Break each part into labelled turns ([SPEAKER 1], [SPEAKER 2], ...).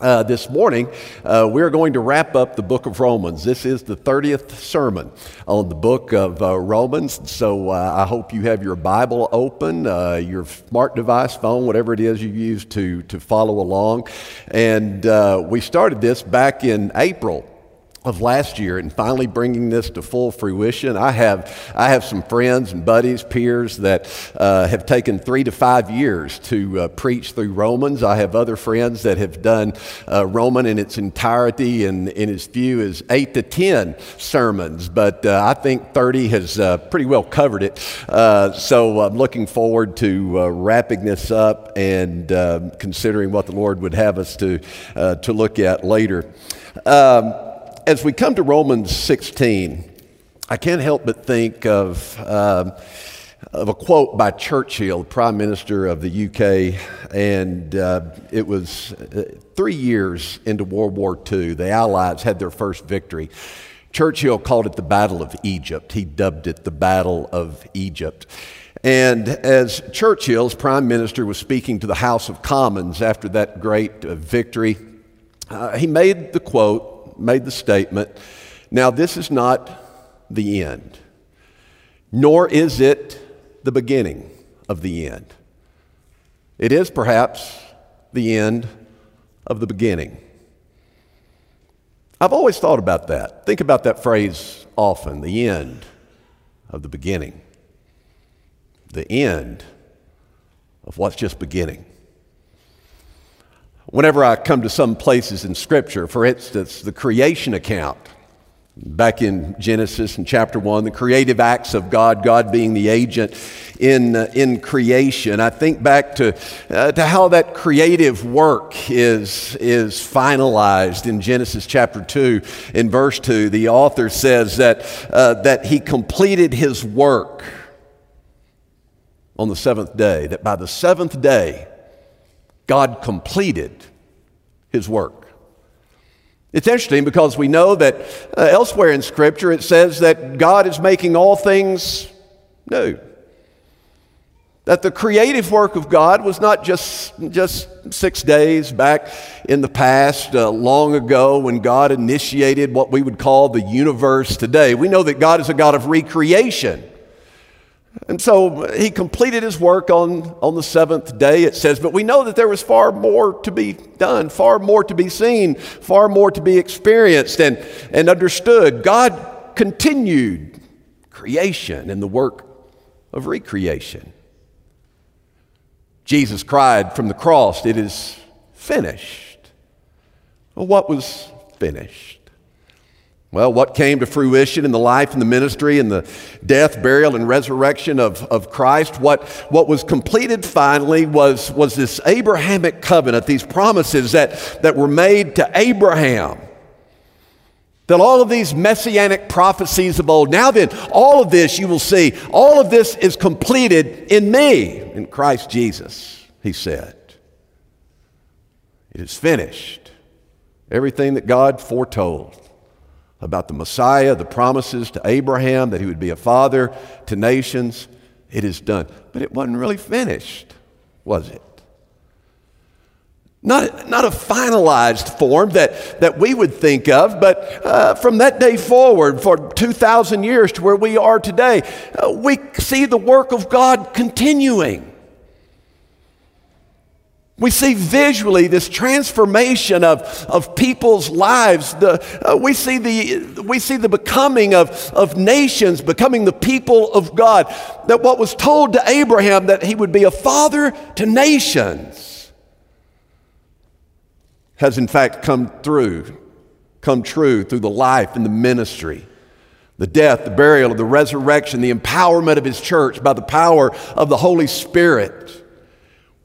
[SPEAKER 1] Uh, this morning, uh, we're going to wrap up the book of Romans. This is the 30th sermon on the book of uh, Romans. So uh, I hope you have your Bible open, uh, your smart device, phone, whatever it is you use to, to follow along. And uh, we started this back in April of last year and finally bringing this to full fruition. I have, I have some friends and buddies, peers that uh, have taken three to five years to uh, preach through Romans. I have other friends that have done uh, Roman in its entirety and in its view as eight to 10 sermons, but uh, I think 30 has uh, pretty well covered it. Uh, so I'm looking forward to wrapping this up and considering what the Lord would have us to, to look at later. Um, as we come to Romans 16, I can't help but think of, um, of a quote by Churchill, Prime Minister of the UK, and uh, it was uh, three years into World War II. The Allies had their first victory. Churchill called it the Battle of Egypt. He dubbed it the Battle of Egypt. And as Churchill's prime minister was speaking to the House of Commons after that great uh, victory, uh, he made the quote made the statement now, this is not the end, nor is it the beginning of the end. It is perhaps the end of the beginning. I've always thought about that. Think about that phrase often the end of the beginning, the end of what's just beginning. Whenever I come to some places in Scripture, for instance, the creation account, back in Genesis in chapter 1, the creative acts of God, God being the agent in, uh, in creation. I think back to, uh, to how that creative work is, is finalized in Genesis chapter 2. In verse 2, the author says that, uh, that he completed his work on the seventh day, that by the seventh day, God completed his work. It's interesting because we know that uh, elsewhere in Scripture it says that God is making all things new. That the creative work of God was not just, just six days back in the past, uh, long ago, when God initiated what we would call the universe today. We know that God is a God of recreation. And so he completed his work on, on the seventh day, it says, but we know that there was far more to be done, far more to be seen, far more to be experienced and, and understood. God continued creation and the work of recreation. Jesus cried from the cross, It is finished. Well, what was finished? Well, what came to fruition in the life and the ministry and the death, burial, and resurrection of, of Christ, what, what was completed finally was, was this Abrahamic covenant, these promises that, that were made to Abraham. That all of these messianic prophecies of old, now then, all of this you will see, all of this is completed in me, in Christ Jesus, he said. It is finished. Everything that God foretold about the Messiah, the promises to Abraham that he would be a father to nations. It is done. But it wasn't really finished, was it? Not, not a finalized form that, that we would think of, but uh, from that day forward, for 2,000 years to where we are today, uh, we see the work of God continuing. We see visually this transformation of, of people's lives. The, uh, we, see the, we see the becoming of, of nations, becoming the people of God. That what was told to Abraham, that he would be a father to nations, has in fact come through, come true through the life and the ministry the death, the burial, the resurrection, the empowerment of his church by the power of the Holy Spirit.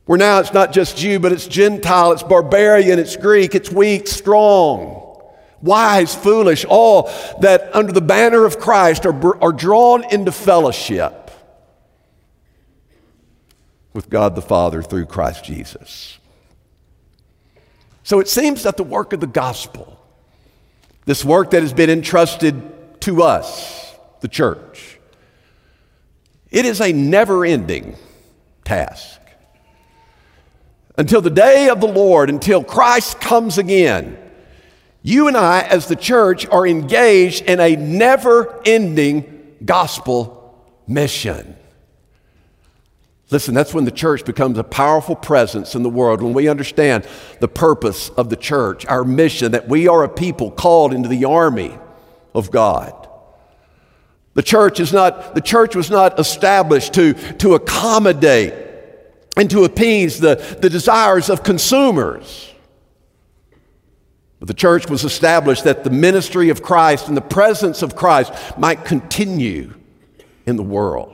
[SPEAKER 1] Where now it's not just Jew, but it's Gentile, it's barbarian, it's Greek, it's weak, strong, wise, foolish, all that under the banner of Christ are, are drawn into fellowship with God the Father through Christ Jesus. So it seems that the work of the gospel, this work that has been entrusted to us, the church, it is a never ending task. Until the day of the Lord, until Christ comes again, you and I, as the church, are engaged in a never ending gospel mission. Listen, that's when the church becomes a powerful presence in the world, when we understand the purpose of the church, our mission, that we are a people called into the army of God. The church is not, the church was not established to, to accommodate and to appease the, the desires of consumers. But the church was established that the ministry of Christ and the presence of Christ might continue in the world.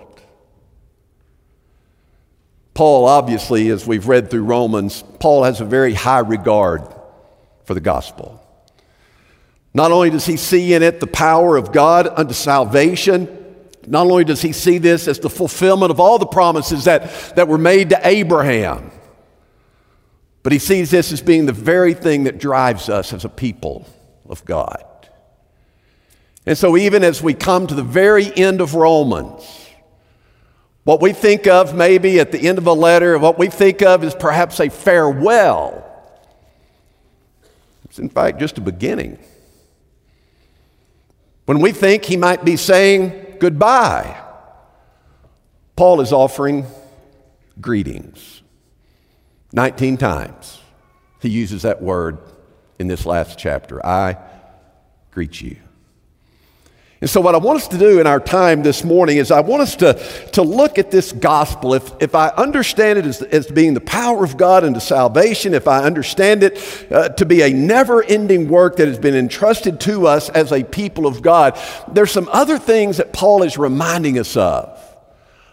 [SPEAKER 1] Paul, obviously, as we've read through Romans, Paul has a very high regard for the gospel. Not only does he see in it the power of God unto salvation, not only does he see this as the fulfillment of all the promises that, that were made to Abraham, but he sees this as being the very thing that drives us as a people of God. And so, even as we come to the very end of Romans, what we think of maybe at the end of a letter, what we think of is perhaps a farewell. It's in fact just a beginning. When we think he might be saying goodbye, Paul is offering greetings. 19 times he uses that word in this last chapter. I greet you. And so, what I want us to do in our time this morning is I want us to, to look at this gospel. If, if I understand it as, as being the power of God into salvation, if I understand it uh, to be a never ending work that has been entrusted to us as a people of God, there's some other things that Paul is reminding us of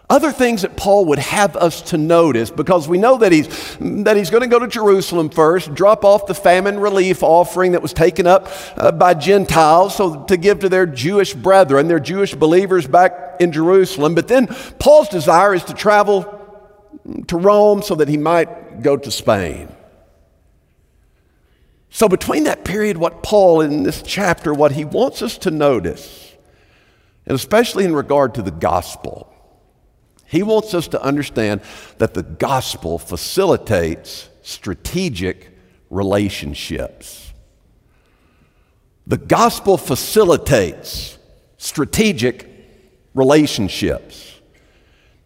[SPEAKER 1] other things that Paul would have us to notice because we know that he's, that he's going to go to Jerusalem first, drop off the famine relief offering that was taken up uh, by Gentiles so to give to their Jewish brethren, their Jewish believers back in Jerusalem. But then Paul's desire is to travel to Rome so that he might go to Spain. So, between that period, what Paul in this chapter, what he wants us to notice, and especially in regard to the gospel, he wants us to understand that the gospel facilitates strategic relationships. The gospel facilitates strategic relationships.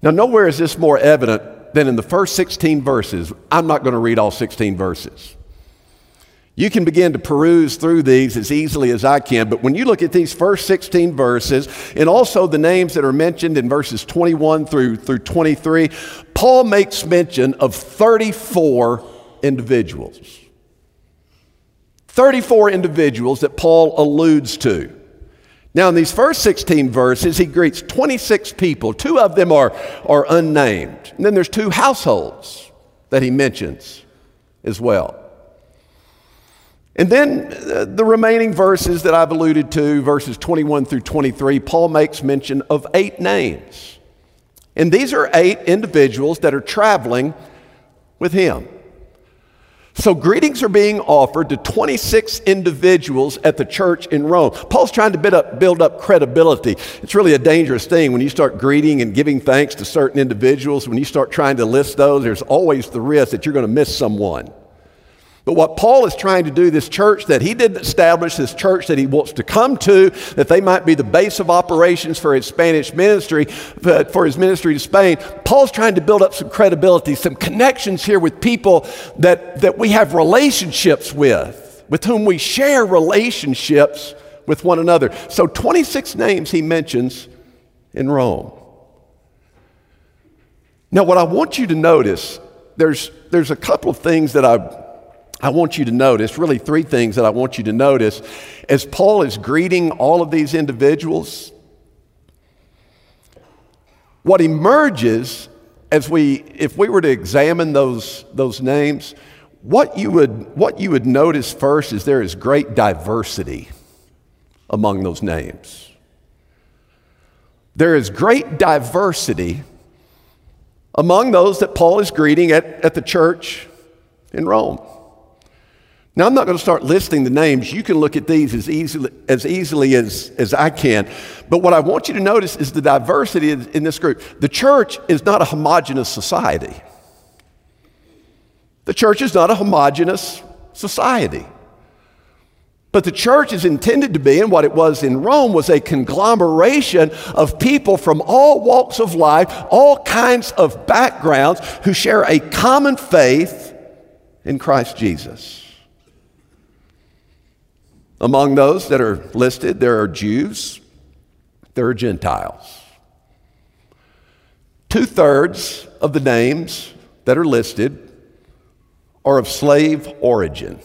[SPEAKER 1] Now, nowhere is this more evident than in the first 16 verses. I'm not going to read all 16 verses. You can begin to peruse through these as easily as I can, but when you look at these first 16 verses and also the names that are mentioned in verses 21 through, through 23, Paul makes mention of 34 individuals. 34 individuals that Paul alludes to. Now, in these first 16 verses, he greets 26 people. Two of them are, are unnamed. And then there's two households that he mentions as well. And then uh, the remaining verses that I've alluded to, verses 21 through 23, Paul makes mention of eight names. And these are eight individuals that are traveling with him. So, greetings are being offered to 26 individuals at the church in Rome. Paul's trying to build up, build up, credibility. It's really a dangerous thing when you start greeting and giving thanks to certain individuals. When you start trying to list those, there's always the risk that you're going to miss someone. But what Paul is trying to do, this church that he didn't establish, this church that he wants to come to, that they might be the base of operations for his Spanish ministry, for his ministry to Spain, Paul's trying to build up some credibility, some connections here with people that, that we have relationships with, with whom we share relationships with one another. So 26 names he mentions in Rome. Now, what I want you to notice, there's, there's a couple of things that I I want you to notice, really, three things that I want you to notice as Paul is greeting all of these individuals. What emerges as we, if we were to examine those, those names, what you, would, what you would notice first is there is great diversity among those names. There is great diversity among those that Paul is greeting at, at the church in Rome. Now, I'm not going to start listing the names. You can look at these as easily as, easily as, as I can. But what I want you to notice is the diversity in this group. The church is not a homogenous society. The church is not a homogenous society. But the church is intended to be, and what it was in Rome was a conglomeration of people from all walks of life, all kinds of backgrounds, who share a common faith in Christ Jesus. Among those that are listed, there are Jews, there are Gentiles. Two thirds of the names that are listed are of slave origin.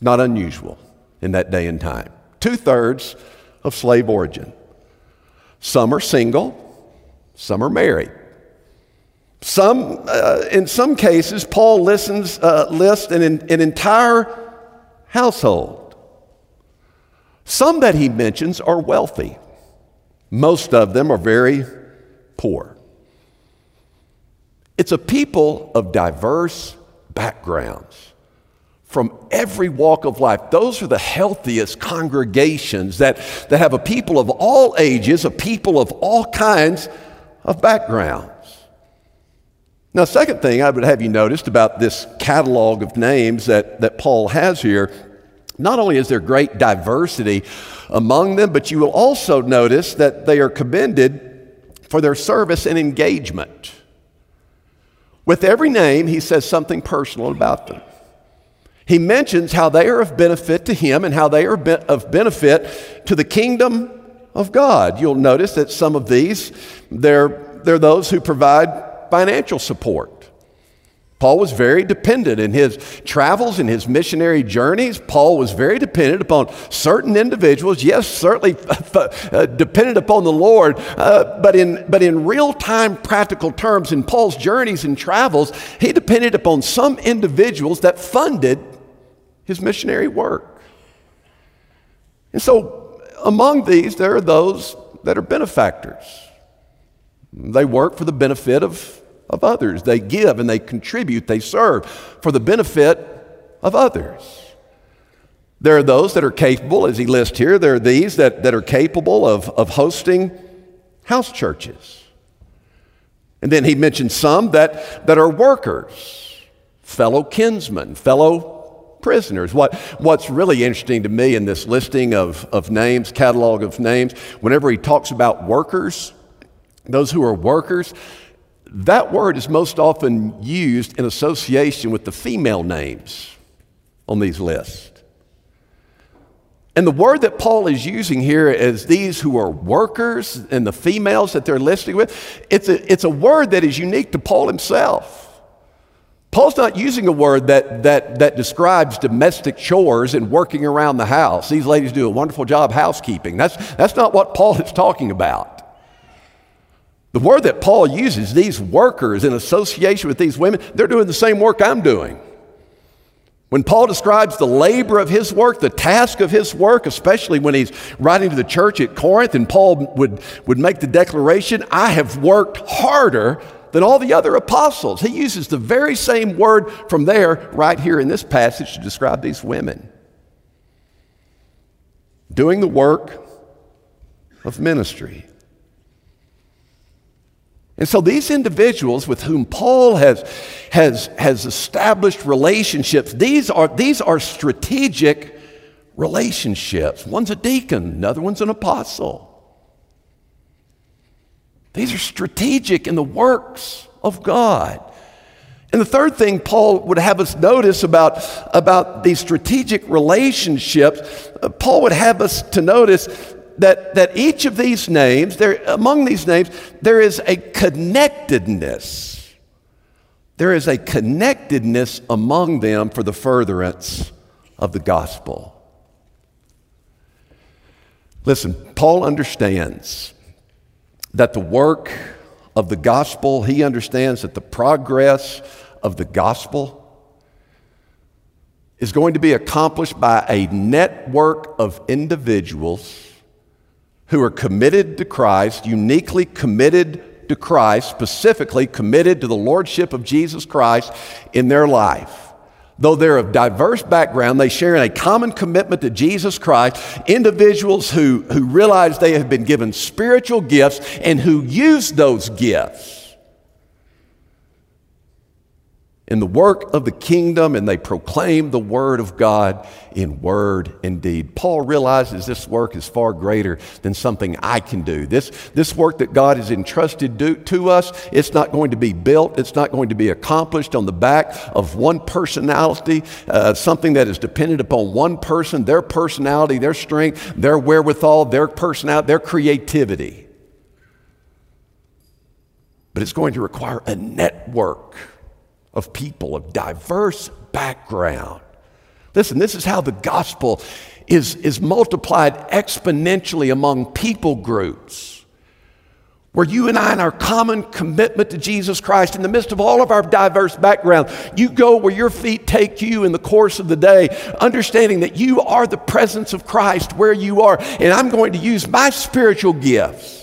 [SPEAKER 1] Not unusual in that day and time. Two thirds of slave origin. Some are single, some are married. Some, uh, in some cases, Paul listens, uh, lists an, an entire household. Some that he mentions are wealthy. Most of them are very poor. It's a people of diverse backgrounds from every walk of life. Those are the healthiest congregations that, that have a people of all ages, a people of all kinds of backgrounds. Now, second thing I would have you noticed about this catalog of names that, that Paul has here, not only is there great diversity among them, but you will also notice that they are commended for their service and engagement. With every name, he says something personal about them he mentions how they are of benefit to him and how they are of benefit to the kingdom of God. You'll notice that some of these, they're, they're those who provide financial support. Paul was very dependent in his travels and his missionary journeys. Paul was very dependent upon certain individuals. Yes, certainly uh, dependent upon the Lord, uh, but in but in real time, practical terms, in Paul's journeys and travels, he depended upon some individuals that funded his missionary work. And so, among these, there are those that are benefactors. They work for the benefit of, of others. They give and they contribute, they serve for the benefit of others. There are those that are capable, as he lists here, there are these that, that are capable of, of hosting house churches. And then he mentions some that, that are workers, fellow kinsmen, fellow prisoners. What, what's really interesting to me in this listing of, of names, catalog of names, whenever he talks about workers, those who are workers, that word is most often used in association with the female names on these lists. And the word that Paul is using here is these who are workers and the females that they're listing with, it's a, it's a word that is unique to Paul himself. Paul's not using a word that, that, that describes domestic chores and working around the house. These ladies do a wonderful job housekeeping. That's, that's not what Paul is talking about. The word that Paul uses, these workers in association with these women, they're doing the same work I'm doing. When Paul describes the labor of his work, the task of his work, especially when he's writing to the church at Corinth, and Paul would, would make the declaration, I have worked harder than all the other apostles. He uses the very same word from there right here in this passage to describe these women. Doing the work of ministry. And so these individuals with whom Paul has, has, has established relationships, these are, these are strategic relationships. One's a deacon, another one's an apostle. These are strategic in the works of God. And the third thing Paul would have us notice about, about these strategic relationships, uh, Paul would have us to notice that, that each of these names, there, among these names, there is a connectedness. There is a connectedness among them for the furtherance of the gospel. Listen, Paul understands that the work of the gospel, he understands that the progress of the gospel is going to be accomplished by a network of individuals who are committed to Christ, uniquely committed to Christ, specifically committed to the Lordship of Jesus Christ in their life. Though they're of diverse background, they share in a common commitment to Jesus Christ, individuals who, who realize they have been given spiritual gifts and who use those gifts in the work of the kingdom and they proclaim the word of God in word and deed. Paul realizes this work is far greater than something I can do. This, this work that God has entrusted do, to us, it's not going to be built, it's not going to be accomplished on the back of one personality, uh, something that is dependent upon one person, their personality, their strength, their wherewithal, their personality, their creativity. But it's going to require a network of people of diverse background. Listen, this is how the gospel is, is multiplied exponentially among people groups. Where you and I, in our common commitment to Jesus Christ, in the midst of all of our diverse background, you go where your feet take you in the course of the day, understanding that you are the presence of Christ where you are. And I'm going to use my spiritual gifts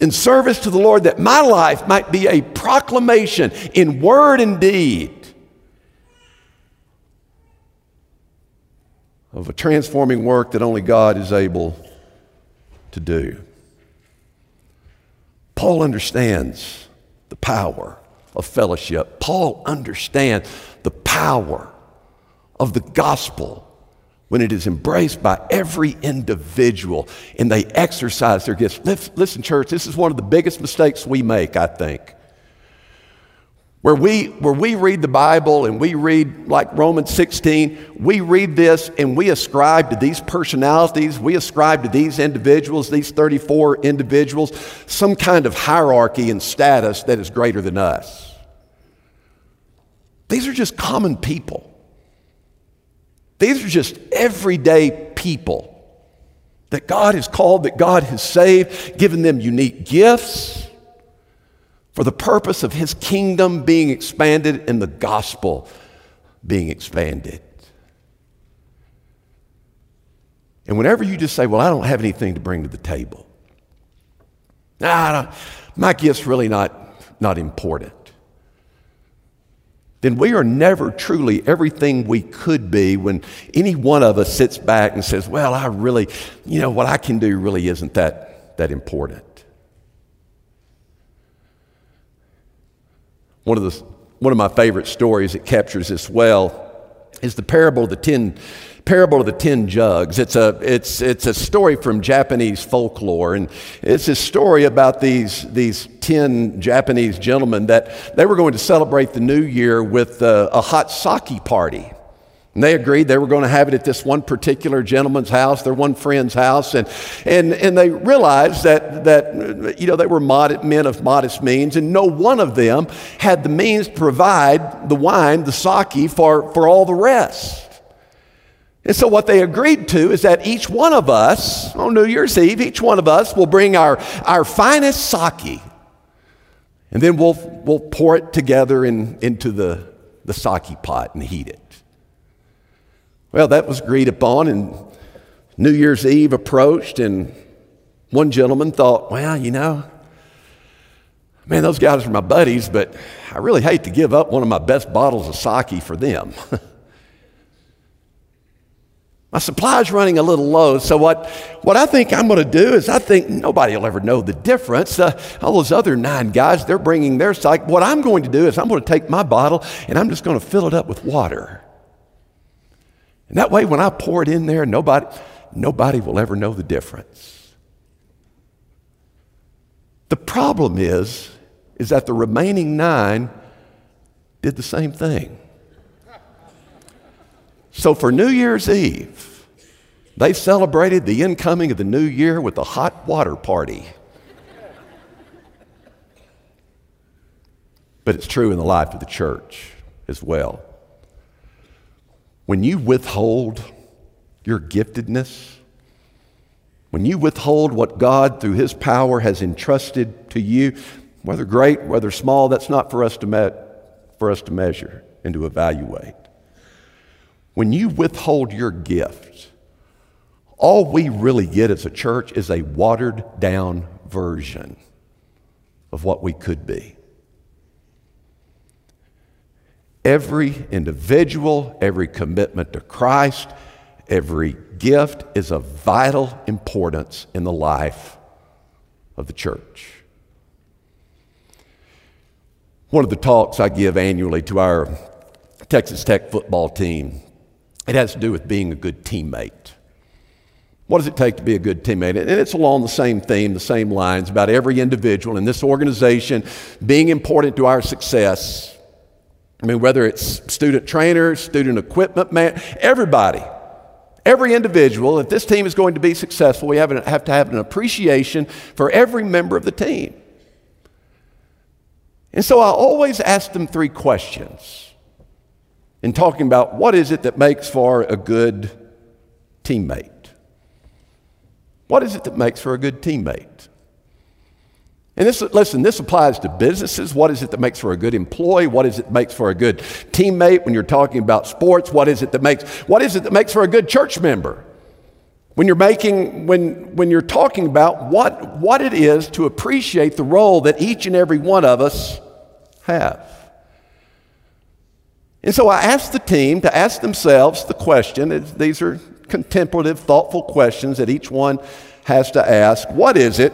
[SPEAKER 1] in service to the Lord that my life might be a proclamation in word and deed of a transforming work that only God is able to do. Paul understands the power of fellowship. Paul understands the power of the gospel when it is embraced by every individual and they exercise their gifts. Listen, church, this is one of the biggest mistakes we make, I think. Where we, where we read the Bible and we read like Romans 16, we read this and we ascribe to these personalities, we ascribe to these individuals, these 34 individuals, some kind of hierarchy and status that is greater than us. These are just common people. These are just everyday people that God has called, that God has saved, given them unique gifts for the purpose of His kingdom being expanded and the gospel being expanded. And whenever you just say, Well, I don't have anything to bring to the table, nah, my gift's really not, not important then we are never truly everything we could be when any one of us sits back and says, Well, I really, you know, what I can do really isn't that, that important. One of, the, one of my favorite stories that captures this well is the parable of the ten parable of the ten jugs. It's a, it's, it's a story from Japanese folklore, and it's a story about these, these ten Japanese gentlemen that they were going to celebrate the new year with a, a hot sake party. And they agreed they were going to have it at this one particular gentleman's house, their one friend's house. And, and, and they realized that, that you know, they were mod- men of modest means, and no one of them had the means to provide the wine, the sake, for, for all the rest. And so, what they agreed to is that each one of us, on New Year's Eve, each one of us will bring our, our finest sake, and then we'll, we'll pour it together in, into the, the sake pot and heat it. Well, that was agreed upon, and New Year's Eve approached, and one gentleman thought, well, you know, man, those guys are my buddies, but I really hate to give up one of my best bottles of sake for them. my supply's running a little low, so what, what I think I'm going to do is I think nobody will ever know the difference. Uh, all those other nine guys, they're bringing their sake. What I'm going to do is I'm going to take my bottle and I'm just going to fill it up with water. And that way, when I pour it in there, nobody, nobody will ever know the difference. The problem is, is that the remaining nine did the same thing. So for New Year's Eve, they celebrated the incoming of the new year with a hot water party. but it's true in the life of the church as well. When you withhold your giftedness, when you withhold what God, through His power, has entrusted to you, whether great, whether small, that's not for us to, me- for us to measure and to evaluate. When you withhold your gift, all we really get as a church is a watered down version of what we could be. Every individual, every commitment to Christ, every gift is of vital importance in the life of the church. one of the talks I give annually to our Texas Tech football team. It has to do with being a good teammate. What does it take to be a good teammate? And it's along the same theme, the same lines about every individual in this organization being important to our success. I mean, whether it's student trainers, student equipment man, everybody, every individual, if this team is going to be successful, we have, have to have an appreciation for every member of the team. And so I always ask them three questions in talking about what is it that makes for a good teammate. What is it that makes for a good teammate? And this, listen, this applies to businesses. What is it that makes for a good employee? What is it that makes for a good teammate when you're talking about sports? What is it that makes, what is it that makes for a good church member? When you're making, when, when you're talking about what, what it is to appreciate the role that each and every one of us have. And so I asked the team to ask themselves the question, these are contemplative, thoughtful questions that each one has to ask. What is it?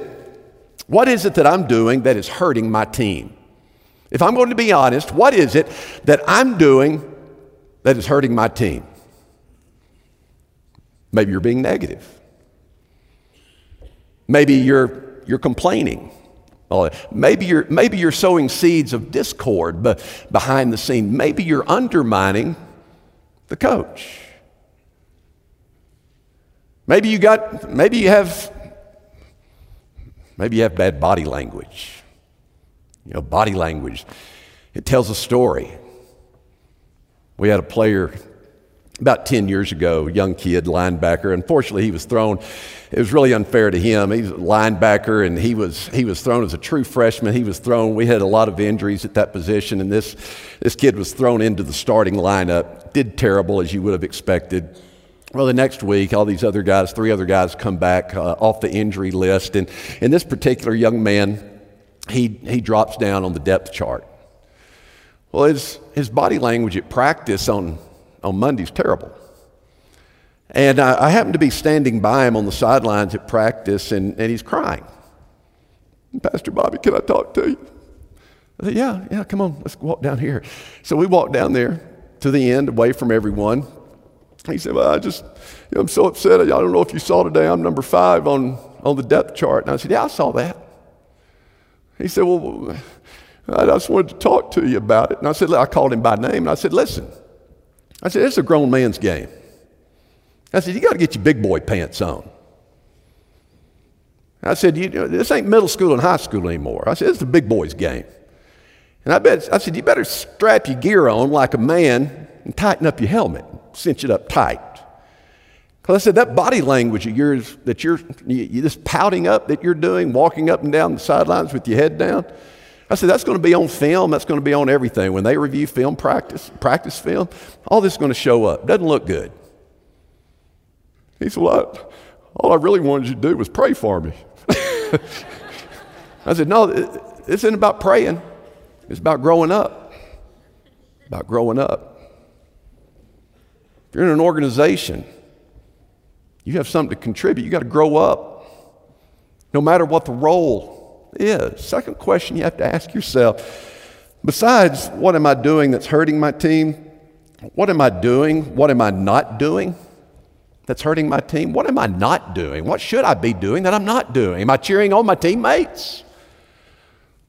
[SPEAKER 1] What is it that I'm doing that is hurting my team? If I'm going to be honest, what is it that I'm doing that is hurting my team? Maybe you're being negative. Maybe you're, you're complaining. Maybe you're, maybe you're sowing seeds of discord behind the scene. Maybe you're undermining the coach. Maybe you got, maybe you have, maybe you have bad body language. You know, body language, it tells a story. We had a player about 10 years ago, young kid, linebacker. Unfortunately, he was thrown. It was really unfair to him. He's a linebacker, and he was, he was thrown as a true freshman. He was thrown. We had a lot of injuries at that position, and this, this kid was thrown into the starting lineup. Did terrible, as you would have expected. Well, the next week, all these other guys, three other guys, come back uh, off the injury list. And, and this particular young man, he, he drops down on the depth chart. Well, his, his body language at practice on, on Monday's terrible. And I, I happened to be standing by him on the sidelines at practice, and, and he's crying. Pastor Bobby, can I talk to you? I said, Yeah, yeah, come on, let's walk down here. So we walked down there to the end, away from everyone. He said, Well, I just, you know, I'm so upset. I don't know if you saw today, I'm number five on, on the depth chart. And I said, Yeah, I saw that. He said, Well, I just wanted to talk to you about it. And I said, I called him by name. And I said, Listen, I said, It's a grown man's game. I said, You got to get your big boy pants on. I said, you, This ain't middle school and high school anymore. I said, It's the big boy's game. And I, bet, I said, You better strap your gear on like a man and tighten up your helmet cinch it up tight. Because I said, that body language of yours that you're, you, just pouting up that you're doing, walking up and down the sidelines with your head down, I said, that's going to be on film. That's going to be on everything. When they review film practice, practice film, all this is going to show up. Doesn't look good. He said, well, all I really wanted you to do was pray for me. I said, no, this isn't about praying. It's about growing up. About growing up If you're in an organization, you have something to contribute. You got to grow up, no matter what the role is. Second question you have to ask yourself besides what am I doing that's hurting my team? What am I doing? What am I not doing that's hurting my team? What am I not doing? What should I be doing that I'm not doing? Am I cheering on my teammates?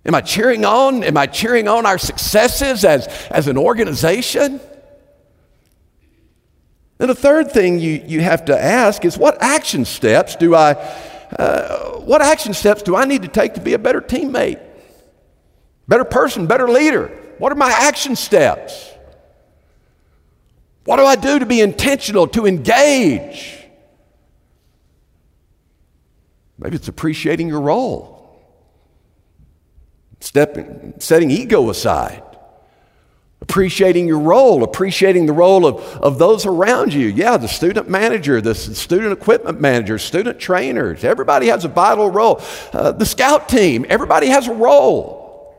[SPEAKER 1] Am I cheering on? Am I cheering on our successes as, as an organization? And the third thing you, you have to ask is what action steps do I, uh, what action steps do I need to take to be a better teammate, better person, better leader? What are my action steps? What do I do to be intentional, to engage? Maybe it's appreciating your role, stepping, setting ego aside appreciating your role, appreciating the role of, of those around you. Yeah, the student manager, the student equipment manager, student trainers, everybody has a vital role. Uh, the scout team, everybody has a role.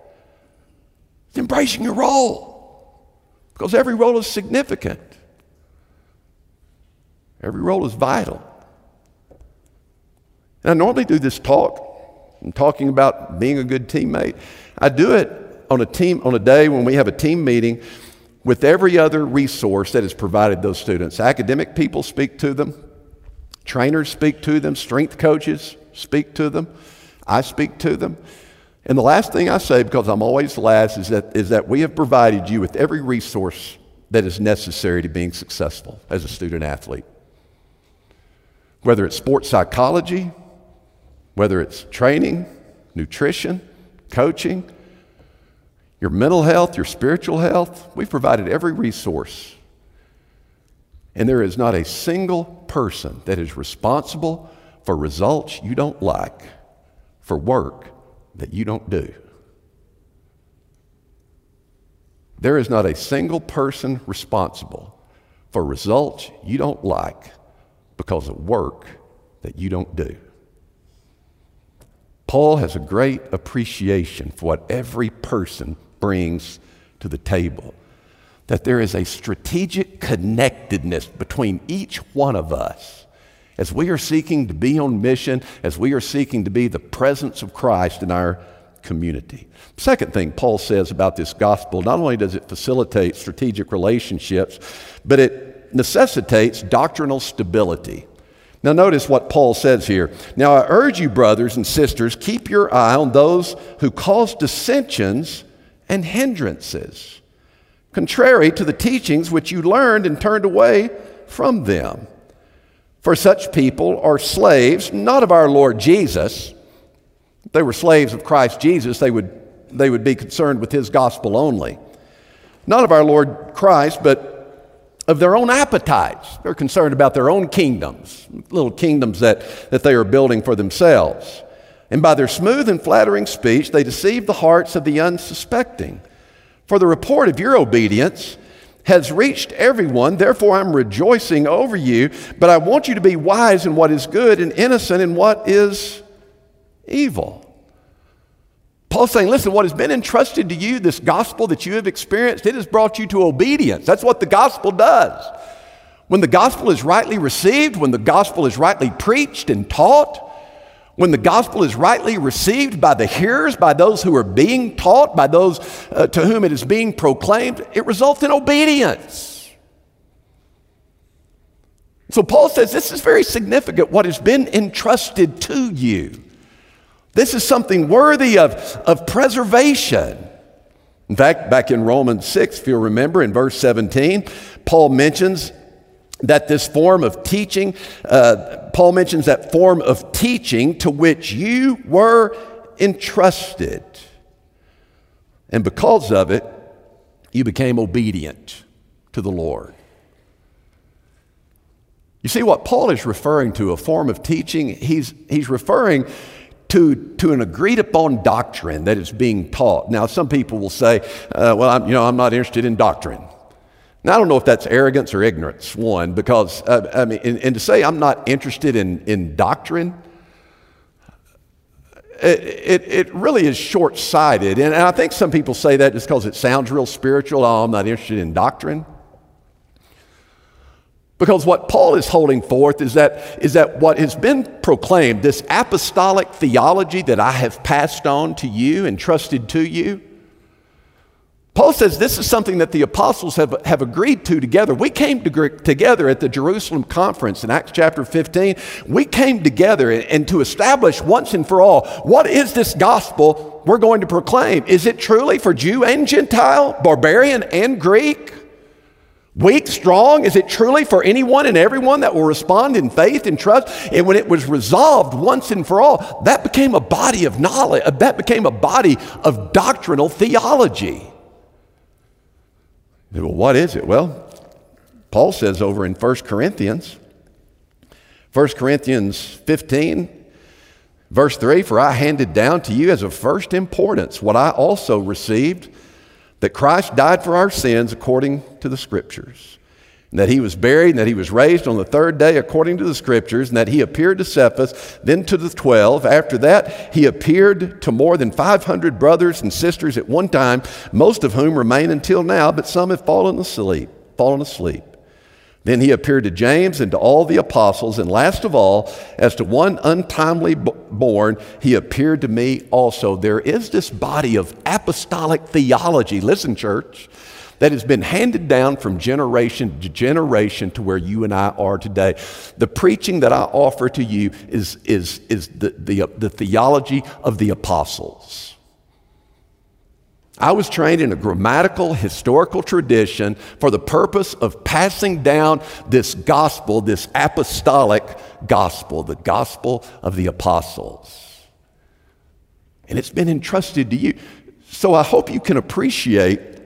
[SPEAKER 1] It's embracing your role because every role is significant, every role is vital. And I normally do this talk, I'm talking about being a good teammate. I do it on a team on a day when we have a team meeting with every other resource that is provided those students. Academic people speak to them, trainers speak to them, strength coaches speak to them, I speak to them. And the last thing I say, because I'm always last, is that, is that we have provided you with every resource that is necessary to being successful as a student athlete. Whether it's sports psychology, whether it's training, nutrition, coaching, your mental health, your spiritual health, we've provided every resource. And there is not a single person that is responsible for results you don't like, for work that you don't do. There is not a single person responsible for results you don't like because of work that you don't do. Paul has a great appreciation for what every person brings to the table. That there is a strategic connectedness between each one of us as we are seeking to be on mission, as we are seeking to be the presence of Christ in our community. Second thing Paul says about this gospel not only does it facilitate strategic relationships, but it necessitates doctrinal stability. Now, notice what Paul says here. Now, I urge you, brothers and sisters, keep your eye on those who cause dissensions and hindrances, contrary to the teachings which you learned and turned away from them. For such people are slaves, not of our Lord Jesus. If they were slaves of Christ Jesus, they would, they would be concerned with his gospel only. Not of our Lord Christ, but of their own appetites. They're concerned about their own kingdoms, little kingdoms that, that they are building for themselves. And by their smooth and flattering speech, they deceive the hearts of the unsuspecting. For the report of your obedience has reached everyone, therefore I'm rejoicing over you. But I want you to be wise in what is good and innocent in what is evil. Paul's saying, listen, what has been entrusted to you, this gospel that you have experienced, it has brought you to obedience. That's what the gospel does. When the gospel is rightly received, when the gospel is rightly preached and taught, when the gospel is rightly received by the hearers, by those who are being taught, by those uh, to whom it is being proclaimed, it results in obedience. So Paul says this is very significant what has been entrusted to you. This is something worthy of, of preservation. In fact, back in Romans 6, if you'll remember, in verse 17, Paul mentions that this form of teaching, uh, Paul mentions that form of teaching to which you were entrusted. And because of it, you became obedient to the Lord. You see, what Paul is referring to, a form of teaching, he's, he's referring to, to an agreed upon doctrine that is being taught. Now, some people will say, uh, well, I'm, you know, I'm not interested in doctrine. Now, I don't know if that's arrogance or ignorance, one, because, uh, I mean, and, and, to say I'm not interested in, in doctrine, it, it, it really is short sighted. And, and I think some people say that just because it sounds real spiritual. Oh, I'm not interested in doctrine. Because what Paul is holding forth is that, is that what has been proclaimed, this apostolic theology that I have passed on to you and trusted to you, Paul says this is something that the apostles have, have agreed to together. We came to, together at the Jerusalem conference in Acts chapter 15. We came together and, and to establish once and for all what is this gospel we're going to proclaim? Is it truly for Jew and Gentile, barbarian and Greek? Weak, strong? Is it truly for anyone and everyone that will respond in faith and trust? And when it was resolved once and for all, that became a body of knowledge, uh, that became a body of doctrinal theology. Well, what is it? Well, Paul says over in 1 Corinthians, 1 Corinthians 15, verse 3 For I handed down to you as of first importance what I also received that Christ died for our sins according to the Scriptures that he was buried, and that he was raised on the third day according to the scriptures, and that he appeared to Cephas, then to the twelve. After that, he appeared to more than 500 brothers and sisters at one time, most of whom remain until now, but some have fallen asleep. Fallen asleep. Then he appeared to James and to all the apostles, and last of all, as to one untimely born, he appeared to me also. There is this body of apostolic theology, listen, church, that has been handed down from generation to generation to where you and I are today. The preaching that I offer to you is, is, is the, the, the theology of the apostles. I was trained in a grammatical, historical tradition for the purpose of passing down this gospel, this apostolic gospel, the gospel of the apostles. And it's been entrusted to you. So I hope you can appreciate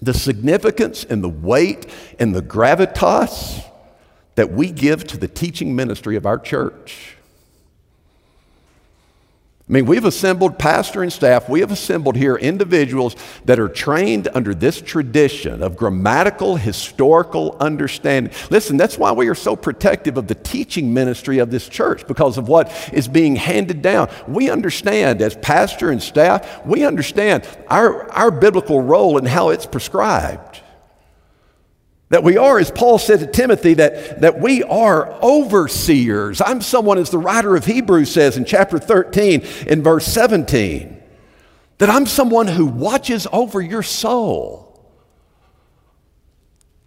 [SPEAKER 1] the significance and the weight and the gravitas that we give to the teaching ministry of our church. I mean, we've assembled pastor and staff, we have assembled here individuals that are trained under this tradition of grammatical, historical understanding. Listen, that's why we are so protective of the teaching ministry of this church because of what is being handed down. We understand, as pastor and staff, we understand our, our biblical role and how it's prescribed. That we are, as Paul said to Timothy, that, that we are overseers. I'm someone, as the writer of Hebrews says in chapter 13, in verse 17, that I'm someone who watches over your soul.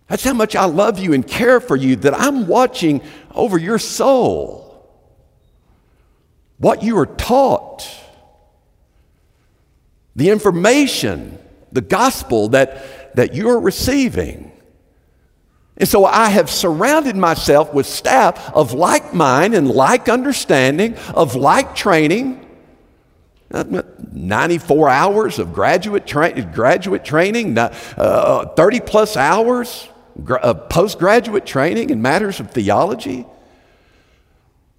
[SPEAKER 1] That's how much I love you and care for you, that I'm watching over your soul. What you are taught, the information, the gospel that, that you're receiving. And so I have surrounded myself with staff of like mind and like understanding, of like training. 94 hours of graduate, tra- graduate training, uh, 30 plus hours of postgraduate training in matters of theology.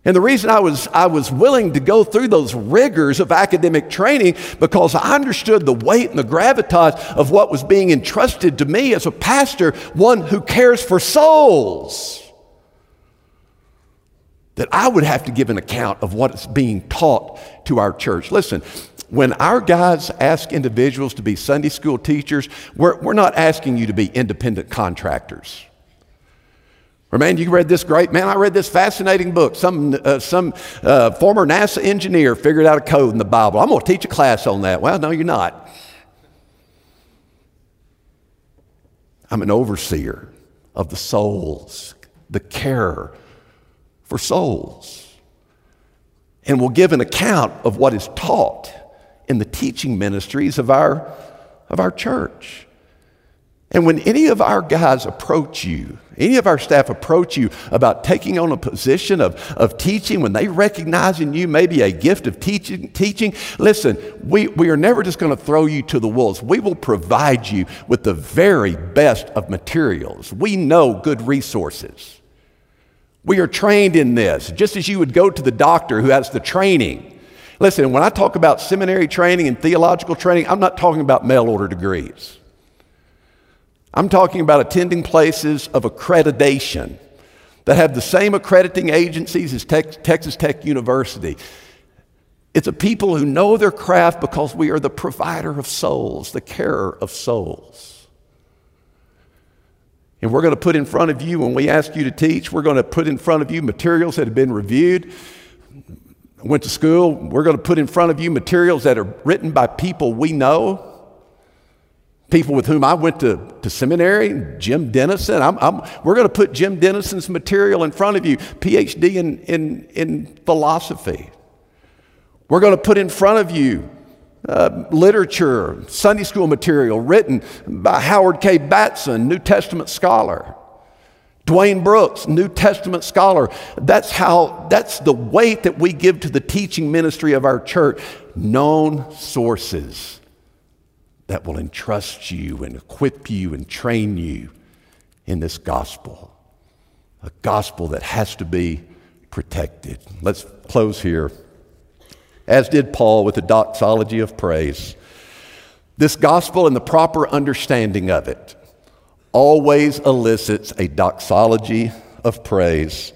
[SPEAKER 1] And the reason I was, I was willing to go through those rigors of academic training because I understood the weight and the gravitas of what was being entrusted to me as a pastor, one who cares for souls. That I would have to give an account of what is being taught to our church. Listen, when our guys ask individuals to be Sunday school teachers, we're, we're not asking you to be independent contractors. Or man, you read this great, man, I read this fascinating book. Some, uh, some uh, former NASA engineer figured out a code in the Bible. I'm going to teach a class on that. Well, no, you're not. I'm an overseer of the souls, the care for souls. And will give an account of what is taught in the teaching ministries of our, of our church. And when any of our guys approach you, any of our staff approach you about taking on a position of, of teaching, when they recognize in you maybe a gift of teaching, teaching listen, we, we are never just going to throw you to the wolves. We will provide you with the very best of materials. We know good resources. We are trained in this, just as you would go to the doctor who has the training. Listen, when I talk about seminary training and theological training, I'm not talking about mail order degrees. I'm talking about attending places of accreditation that have the same accrediting agencies as Texas Tech University. It's a people who know their craft because we are the provider of souls, the carer of souls. And we're going to put in front of you, when we ask you to teach, we're going to put in front of you materials that have been reviewed. Went to school, we're going to put in front of you materials that are written by people we know people with whom I went to, to seminary, Jim Denison. I'm, I'm, we're going to put Jim Denison's material in front of you, PhD in, in, in philosophy. We're going to put in front of you uh, literature, Sunday school material written by Howard K. Batson, New Testament scholar. Duane Brooks, New Testament scholar. That's how, that's the weight that we give to the teaching ministry of our church. Known sources that will entrust you and equip you and train you in this gospel. A gospel that has to be protected. Let's close here. As did Paul with the doxology of praise. This gospel and the proper understanding of it always elicits a doxology of praise.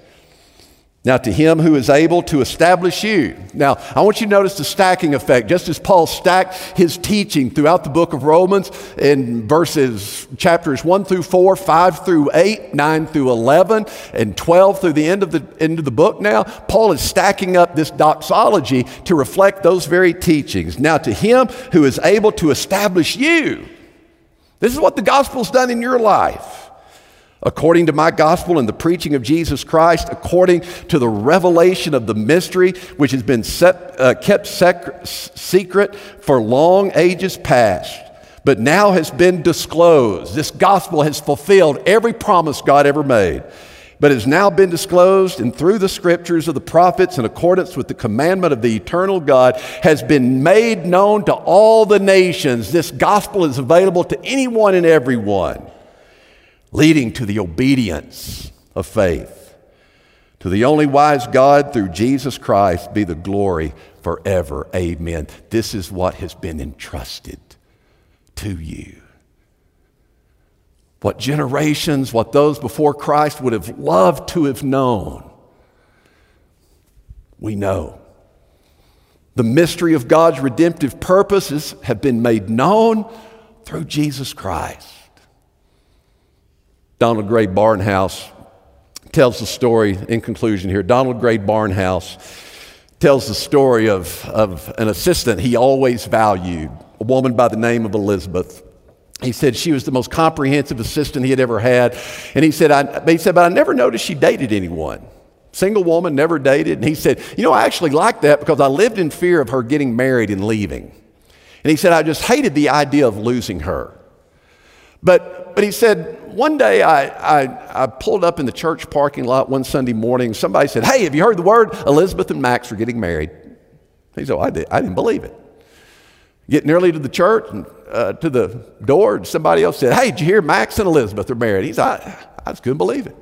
[SPEAKER 1] Now, to him who is able to establish you. Now, I want you to notice the stacking effect. Just as Paul stacked his teaching throughout the book of Romans in verses, chapters 1 through 4, 5 through 8, 9 through 11, and 12 through the end of the, end of the book now, Paul is stacking up this doxology to reflect those very teachings. Now, to him who is able to establish you. This is what the gospel's done in your life according to my gospel and the preaching of Jesus Christ, according to the revelation of the mystery which has been set, uh, kept sec- secret for long ages past, but now has been disclosed. This gospel has fulfilled every promise God ever made. But has now been disclosed, and through the scriptures of the prophets, in accordance with the commandment of the eternal God, has been made known to all the nations. This gospel is available to anyone and everyone leading to the obedience of faith. To the only wise God, through Jesus Christ, be the glory forever. Amen. This is what has been entrusted to you. What generations, what those before Christ would have loved to have known, we know. The mystery of God's redemptive purposes have been made known through Jesus Christ. Donald Grey Barnhouse tells the story in conclusion here. Donald Grey Barnhouse tells the story of, of an assistant he always valued, a woman by the name of Elizabeth. He said she was the most comprehensive assistant he had ever had. And he said, I, he said, but I never noticed she dated anyone. Single woman, never dated. And he said, You know, I actually liked that because I lived in fear of her getting married and leaving. And he said, I just hated the idea of losing her. But, but he said, one day I, I, I, pulled up in the church parking lot one Sunday morning. Somebody said, Hey, have you heard the word? Elizabeth and Max are getting married. He said, oh, I, did, I didn't believe it. Getting early to the church and uh, to the door, and somebody else said, Hey, did you hear Max and Elizabeth are married? He said, I, I just couldn't believe it.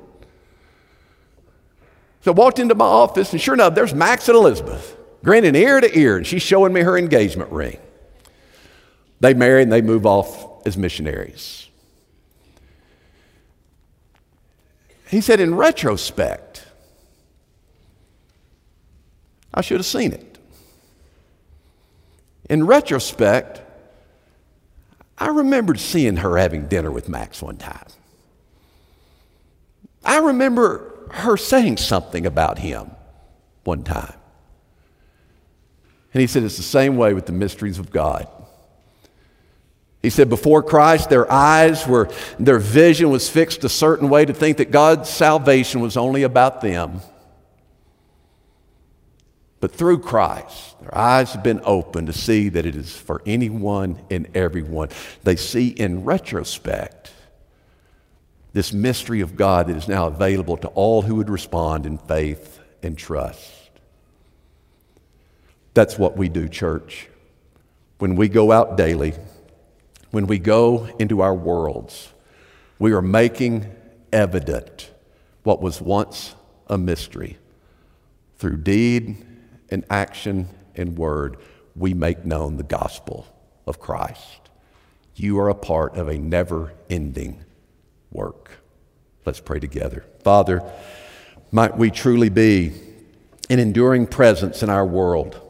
[SPEAKER 1] So I walked into my office, and sure enough, there's Max and Elizabeth, grinning ear to ear, and she's showing me her engagement ring. They marry and they move off as missionaries. He said, in retrospect, I should have seen it. In retrospect, I remembered seeing her having dinner with Max one time. I remember her saying something about him one time. And he said, It's the same way with the mysteries of God. He said, before Christ, their eyes were, their vision was fixed a certain way to think that God's salvation was only about them. But through Christ, their eyes have been opened to see that it is for anyone and everyone. They see in retrospect this mystery of God that is now available to all who would respond in faith and trust. That's what we do, church. When we go out daily, when we go into our worlds, we are making evident what was once a mystery. Through deed and action and word, we make known the gospel of Christ. You are a part of a never ending work. Let's pray together. Father, might we truly be an enduring presence in our world,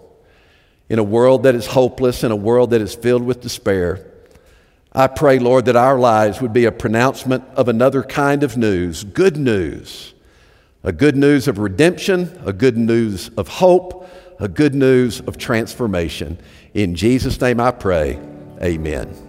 [SPEAKER 1] in a world that is hopeless, in a world that is filled with despair. I pray, Lord, that our lives would be a pronouncement of another kind of news, good news, a good news of redemption, a good news of hope, a good news of transformation. In Jesus' name I pray, amen.